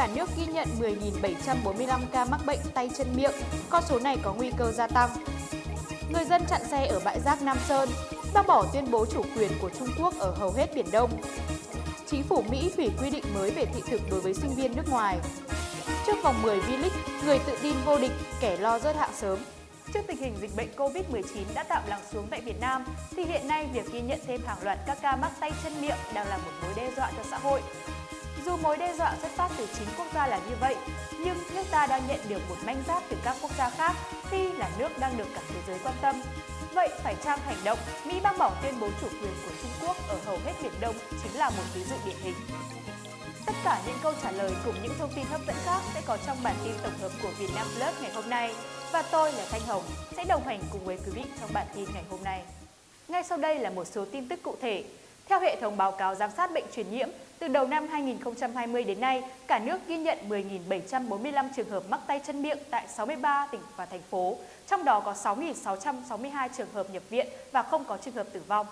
cả nước ghi nhận 10.745 ca mắc bệnh tay chân miệng, con số này có nguy cơ gia tăng. Người dân chặn xe ở bãi rác Nam Sơn, bác bỏ tuyên bố chủ quyền của Trung Quốc ở hầu hết Biển Đông. Chính phủ Mỹ hủy quy định mới về thị thực đối với sinh viên nước ngoài. Trước vòng 10 V-League, người tự tin vô địch, kẻ lo rớt hạng sớm. Trước tình hình dịch bệnh COVID-19 đã tạm lắng xuống tại Việt Nam, thì hiện nay việc ghi nhận thêm hàng loạt các ca mắc tay chân miệng đang là một mối đe dọa cho xã hội. Dù mối đe dọa xuất phát từ chính quốc gia là như vậy, nhưng nước ta đang nhận được một manh giáp từ các quốc gia khác khi là nước đang được cả thế giới quan tâm. Vậy phải trang hành động Mỹ bác bỏ tuyên bố chủ quyền của Trung Quốc ở hầu hết Biển Đông chính là một ví dụ điển hình. Tất cả những câu trả lời cùng những thông tin hấp dẫn khác sẽ có trong bản tin tổng hợp của Việt Nam Plus ngày hôm nay. Và tôi là Thanh Hồng sẽ đồng hành cùng với quý vị trong bản tin ngày hôm nay. Ngay sau đây là một số tin tức cụ thể. Theo hệ thống báo cáo giám sát bệnh truyền nhiễm, từ đầu năm 2020 đến nay, cả nước ghi nhận 10.745 trường hợp mắc tay chân miệng tại 63 tỉnh và thành phố, trong đó có 6.662 trường hợp nhập viện và không có trường hợp tử vong.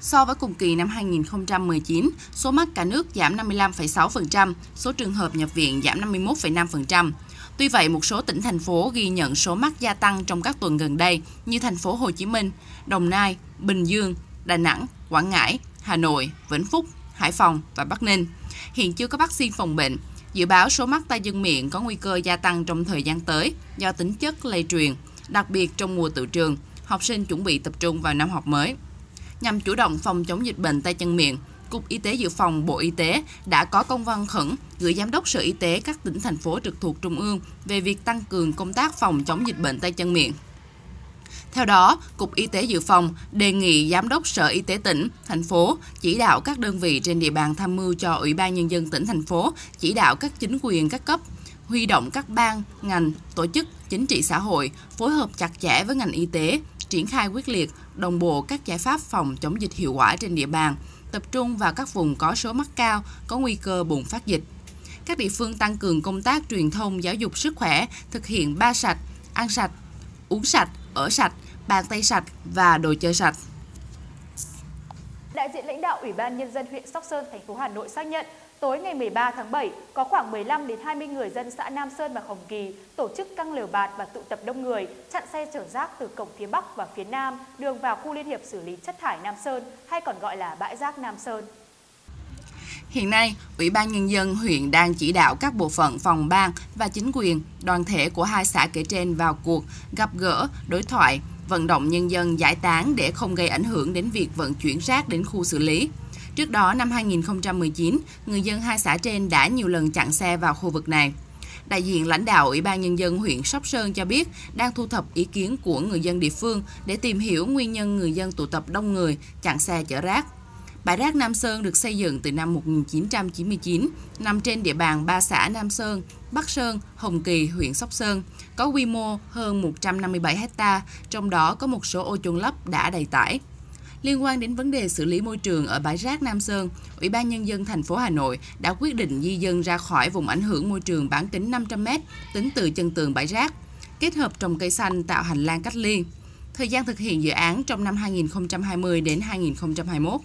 So với cùng kỳ năm 2019, số mắc cả nước giảm 55,6%, số trường hợp nhập viện giảm 51,5%. Tuy vậy, một số tỉnh thành phố ghi nhận số mắc gia tăng trong các tuần gần đây như thành phố Hồ Chí Minh, Đồng Nai, Bình Dương, Đà Nẵng, Quảng Ngãi, Hà Nội, Vĩnh Phúc, Hải Phòng và Bắc Ninh. Hiện chưa có vaccine phòng bệnh. Dự báo số mắc tay chân miệng có nguy cơ gia tăng trong thời gian tới do tính chất lây truyền, đặc biệt trong mùa tự trường, học sinh chuẩn bị tập trung vào năm học mới. Nhằm chủ động phòng chống dịch bệnh tay chân miệng, Cục Y tế Dự phòng Bộ Y tế đã có công văn khẩn gửi Giám đốc Sở Y tế các tỉnh, thành phố trực thuộc Trung ương về việc tăng cường công tác phòng chống dịch bệnh tay chân miệng. Theo đó, Cục Y tế Dự phòng đề nghị Giám đốc Sở Y tế tỉnh, thành phố chỉ đạo các đơn vị trên địa bàn tham mưu cho Ủy ban Nhân dân tỉnh, thành phố, chỉ đạo các chính quyền các cấp, huy động các ban, ngành, tổ chức, chính trị xã hội, phối hợp chặt chẽ với ngành y tế, triển khai quyết liệt, đồng bộ các giải pháp phòng chống dịch hiệu quả trên địa bàn, tập trung vào các vùng có số mắc cao, có nguy cơ bùng phát dịch. Các địa phương tăng cường công tác truyền thông giáo dục sức khỏe, thực hiện ba sạch, ăn sạch, uống sạch, ở sạch, bàn tay sạch và đồ chơi sạch. Đại diện lãnh đạo Ủy ban nhân dân huyện Sóc Sơn, thành phố Hà Nội xác nhận Tối ngày 13 tháng 7, có khoảng 15 đến 20 người dân xã Nam Sơn và Hồng Kỳ tổ chức căng lều bạt và tụ tập đông người, chặn xe chở rác từ cổng phía Bắc và phía Nam, đường vào khu liên hiệp xử lý chất thải Nam Sơn, hay còn gọi là bãi rác Nam Sơn. Hiện nay, Ủy ban Nhân dân huyện đang chỉ đạo các bộ phận phòng ban và chính quyền, đoàn thể của hai xã kể trên vào cuộc, gặp gỡ, đối thoại, vận động nhân dân giải tán để không gây ảnh hưởng đến việc vận chuyển rác đến khu xử lý. Trước đó, năm 2019, người dân hai xã trên đã nhiều lần chặn xe vào khu vực này. Đại diện lãnh đạo Ủy ban Nhân dân huyện Sóc Sơn cho biết đang thu thập ý kiến của người dân địa phương để tìm hiểu nguyên nhân người dân tụ tập đông người chặn xe chở rác. Bãi rác Nam Sơn được xây dựng từ năm 1999, nằm trên địa bàn ba xã Nam Sơn, Bắc Sơn, Hồng Kỳ, huyện Sóc Sơn, có quy mô hơn 157 hecta, trong đó có một số ô chôn lấp đã đầy tải. Liên quan đến vấn đề xử lý môi trường ở bãi rác Nam Sơn, Ủy ban Nhân dân thành phố Hà Nội đã quyết định di dân ra khỏi vùng ảnh hưởng môi trường bán kính 500m tính từ chân tường bãi rác, kết hợp trồng cây xanh tạo hành lang cách ly. Thời gian thực hiện dự án trong năm 2020 đến 2021.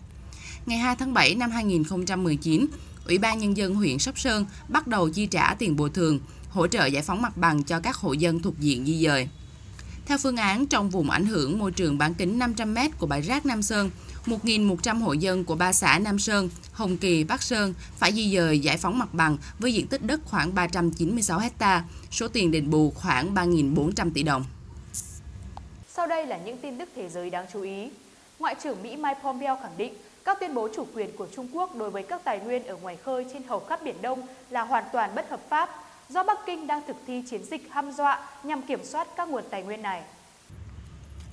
Ngày 2 tháng 7 năm 2019, Ủy ban Nhân dân huyện Sóc Sơn bắt đầu chi trả tiền bồi thường, hỗ trợ giải phóng mặt bằng cho các hộ dân thuộc diện di dời. Theo phương án, trong vùng ảnh hưởng môi trường bán kính 500m của bãi rác Nam Sơn, 1.100 hộ dân của ba xã Nam Sơn, Hồng Kỳ, Bắc Sơn phải di dời giải phóng mặt bằng với diện tích đất khoảng 396 ha, số tiền đền bù khoảng 3.400 tỷ đồng. Sau đây là những tin tức thế giới đáng chú ý. Ngoại trưởng Mỹ Mike Pompeo khẳng định các tuyên bố chủ quyền của Trung Quốc đối với các tài nguyên ở ngoài khơi trên hầu khắp Biển Đông là hoàn toàn bất hợp pháp do Bắc Kinh đang thực thi chiến dịch hăm dọa nhằm kiểm soát các nguồn tài nguyên này.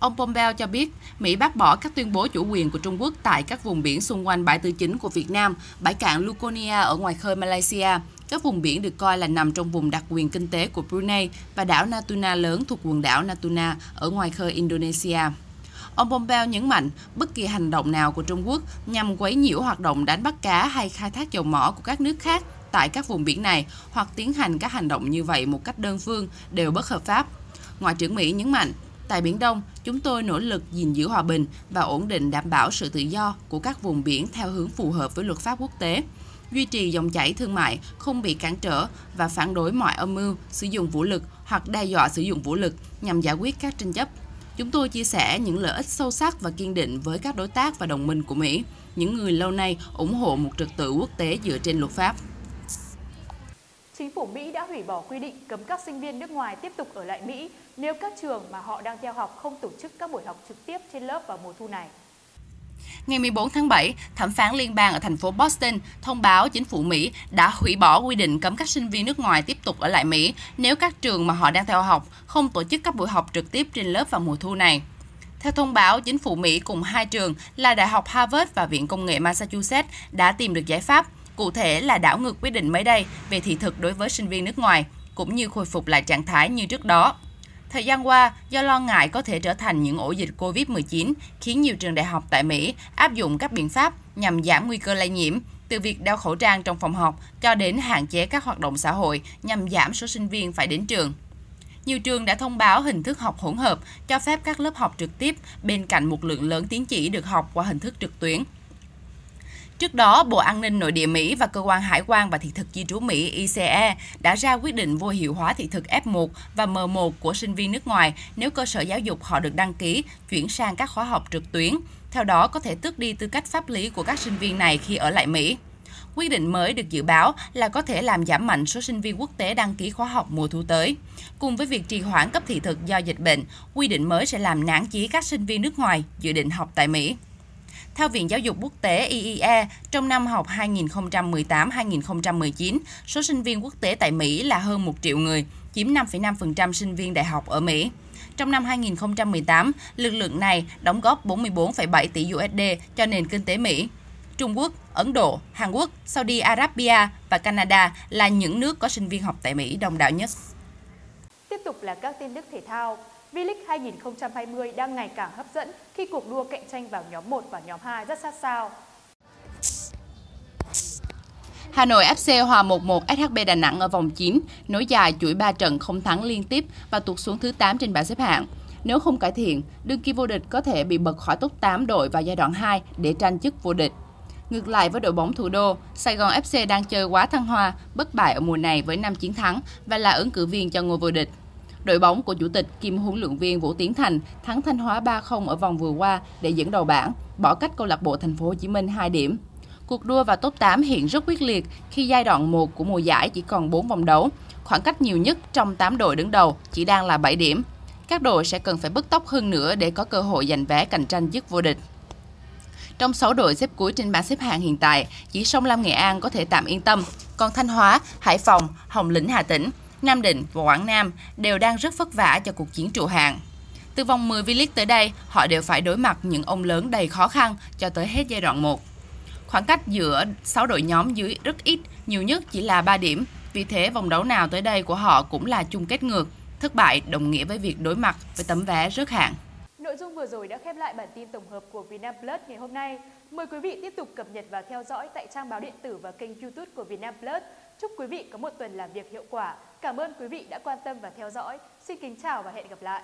Ông Pompeo cho biết Mỹ bác bỏ các tuyên bố chủ quyền của Trung Quốc tại các vùng biển xung quanh bãi tư chính của Việt Nam, bãi cạn Luconia ở ngoài khơi Malaysia. Các vùng biển được coi là nằm trong vùng đặc quyền kinh tế của Brunei và đảo Natuna lớn thuộc quần đảo Natuna ở ngoài khơi Indonesia. Ông Pompeo nhấn mạnh bất kỳ hành động nào của Trung Quốc nhằm quấy nhiễu hoạt động đánh bắt cá hay khai thác dầu mỏ của các nước khác tại các vùng biển này hoặc tiến hành các hành động như vậy một cách đơn phương đều bất hợp pháp. Ngoại trưởng Mỹ nhấn mạnh Tại Biển Đông, chúng tôi nỗ lực gìn giữ hòa bình và ổn định đảm bảo sự tự do của các vùng biển theo hướng phù hợp với luật pháp quốc tế, duy trì dòng chảy thương mại không bị cản trở và phản đối mọi âm mưu sử dụng vũ lực hoặc đe dọa sử dụng vũ lực nhằm giải quyết các tranh chấp. Chúng tôi chia sẻ những lợi ích sâu sắc và kiên định với các đối tác và đồng minh của Mỹ, những người lâu nay ủng hộ một trật tự quốc tế dựa trên luật pháp. Chính phủ Mỹ đã hủy bỏ quy định cấm các sinh viên nước ngoài tiếp tục ở lại Mỹ nếu các trường mà họ đang theo học không tổ chức các buổi học trực tiếp trên lớp vào mùa thu này. Ngày 14 tháng 7, thẩm phán liên bang ở thành phố Boston thông báo chính phủ Mỹ đã hủy bỏ quy định cấm các sinh viên nước ngoài tiếp tục ở lại Mỹ nếu các trường mà họ đang theo học không tổ chức các buổi học trực tiếp trên lớp vào mùa thu này. Theo thông báo, chính phủ Mỹ cùng hai trường là Đại học Harvard và Viện Công nghệ Massachusetts đã tìm được giải pháp, cụ thể là đảo ngược quyết định mới đây về thị thực đối với sinh viên nước ngoài, cũng như khôi phục lại trạng thái như trước đó. Thời gian qua, do lo ngại có thể trở thành những ổ dịch COVID-19, khiến nhiều trường đại học tại Mỹ áp dụng các biện pháp nhằm giảm nguy cơ lây nhiễm, từ việc đeo khẩu trang trong phòng học cho đến hạn chế các hoạt động xã hội nhằm giảm số sinh viên phải đến trường. Nhiều trường đã thông báo hình thức học hỗn hợp, cho phép các lớp học trực tiếp bên cạnh một lượng lớn tín chỉ được học qua hình thức trực tuyến. Trước đó, Bộ An ninh Nội địa Mỹ và Cơ quan Hải quan và Thị thực Di trú Mỹ ICE đã ra quyết định vô hiệu hóa thị thực F1 và M1 của sinh viên nước ngoài nếu cơ sở giáo dục họ được đăng ký chuyển sang các khóa học trực tuyến. Theo đó, có thể tước đi tư cách pháp lý của các sinh viên này khi ở lại Mỹ. Quyết định mới được dự báo là có thể làm giảm mạnh số sinh viên quốc tế đăng ký khóa học mùa thu tới. Cùng với việc trì hoãn cấp thị thực do dịch bệnh, quy định mới sẽ làm nản chí các sinh viên nước ngoài dự định học tại Mỹ. Theo Viện Giáo dục Quốc tế IIE, trong năm học 2018-2019, số sinh viên quốc tế tại Mỹ là hơn 1 triệu người, chiếm 5,5% sinh viên đại học ở Mỹ. Trong năm 2018, lực lượng này đóng góp 44,7 tỷ USD cho nền kinh tế Mỹ. Trung Quốc, Ấn Độ, Hàn Quốc, Saudi Arabia và Canada là những nước có sinh viên học tại Mỹ đông đảo nhất. Tiếp tục là các tin tức thể thao. V-League 2020 đang ngày càng hấp dẫn khi cuộc đua cạnh tranh vào nhóm 1 và nhóm 2 rất sát sao. Hà Nội FC hòa 1-1 SHB Đà Nẵng ở vòng 9, nối dài chuỗi 3 trận không thắng liên tiếp và tụt xuống thứ 8 trên bảng xếp hạng. Nếu không cải thiện, đương kim vô địch có thể bị bật khỏi top 8 đội vào giai đoạn 2 để tranh chức vô địch. Ngược lại với đội bóng thủ đô, Sài Gòn FC đang chơi quá thăng hoa, bất bại ở mùa này với 5 chiến thắng và là ứng cử viên cho ngôi vô địch. Đội bóng của chủ tịch Kim huấn luyện viên Vũ Tiến Thành thắng Thanh Hóa 3-0 ở vòng vừa qua để dẫn đầu bảng, bỏ cách câu lạc bộ Thành phố Hồ Chí Minh 2 điểm. Cuộc đua vào top 8 hiện rất quyết liệt khi giai đoạn 1 của mùa giải chỉ còn 4 vòng đấu. Khoảng cách nhiều nhất trong 8 đội đứng đầu chỉ đang là 7 điểm. Các đội sẽ cần phải bứt tốc hơn nữa để có cơ hội giành vé cạnh tranh chức vô địch. Trong 6 đội xếp cuối trên bảng xếp hạng hiện tại, chỉ Sông Lam Nghệ An có thể tạm yên tâm, còn Thanh Hóa, Hải Phòng, Hồng Lĩnh Hà Tĩnh, Nam Định và Quảng Nam đều đang rất vất vả cho cuộc chiến trụ hạng. Từ vòng 10 V-League tới đây, họ đều phải đối mặt những ông lớn đầy khó khăn cho tới hết giai đoạn 1. Khoảng cách giữa 6 đội nhóm dưới rất ít, nhiều nhất chỉ là 3 điểm. Vì thế, vòng đấu nào tới đây của họ cũng là chung kết ngược. Thất bại đồng nghĩa với việc đối mặt với tấm vé rớt hạng. Nội dung vừa rồi đã khép lại bản tin tổng hợp của Vietnam Plus ngày hôm nay. Mời quý vị tiếp tục cập nhật và theo dõi tại trang báo điện tử và kênh YouTube của Vietnam Plus. Chúc quý vị có một tuần làm việc hiệu quả. Cảm ơn quý vị đã quan tâm và theo dõi. Xin kính chào và hẹn gặp lại.